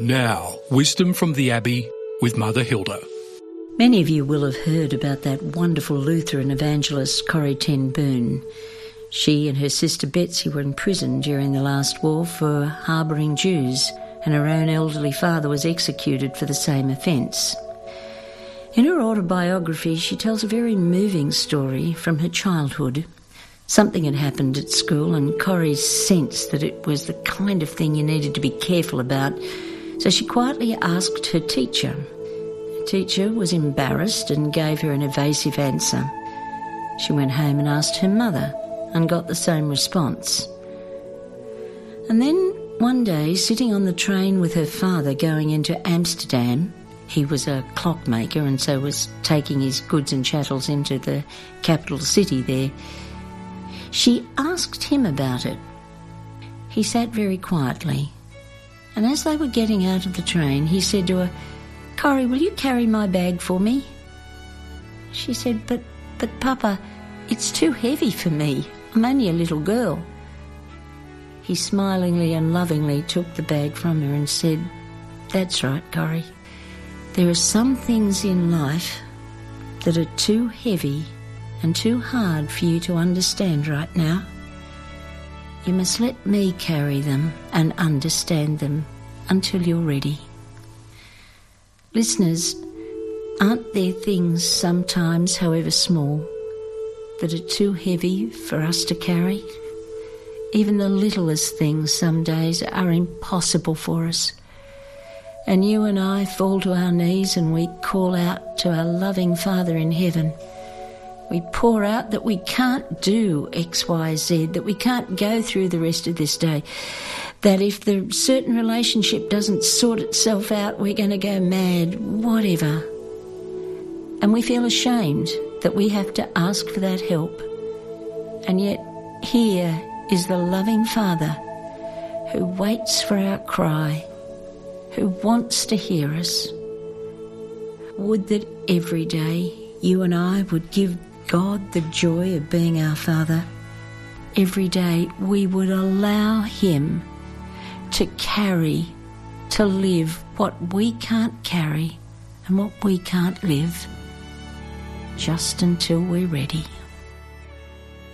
Now, wisdom from the Abbey with Mother Hilda. Many of you will have heard about that wonderful Lutheran evangelist Corrie ten Boom. She and her sister Betsy were in prison during the last war for harbouring Jews, and her own elderly father was executed for the same offence. In her autobiography, she tells a very moving story from her childhood. Something had happened at school, and Corrie sensed that it was the kind of thing you needed to be careful about, so she quietly asked her teacher. The teacher was embarrassed and gave her an evasive answer. She went home and asked her mother and got the same response. And then one day, sitting on the train with her father going into Amsterdam, he was a clockmaker and so was taking his goods and chattels into the capital city there. She asked him about it. He sat very quietly, and as they were getting out of the train, he said to her, Corrie, will you carry my bag for me? She said, But, but, Papa, it's too heavy for me. I'm only a little girl. He smilingly and lovingly took the bag from her and said, That's right, Corrie. There are some things in life that are too heavy and too hard for you to understand right now. You must let me carry them and understand them until you're ready. Listeners, aren't there things sometimes, however small, that are too heavy for us to carry? Even the littlest things some days are impossible for us. And you and I fall to our knees and we call out to our loving Father in heaven. We pour out that we can't do X, Y, Z, that we can't go through the rest of this day. That if the certain relationship doesn't sort itself out, we're going to go mad, whatever. And we feel ashamed that we have to ask for that help. And yet, here is the loving Father who waits for our cry who wants to hear us. Would that every day you and I would give God the joy of being our Father. Every day we would allow Him to carry, to live what we can't carry and what we can't live, just until we're ready.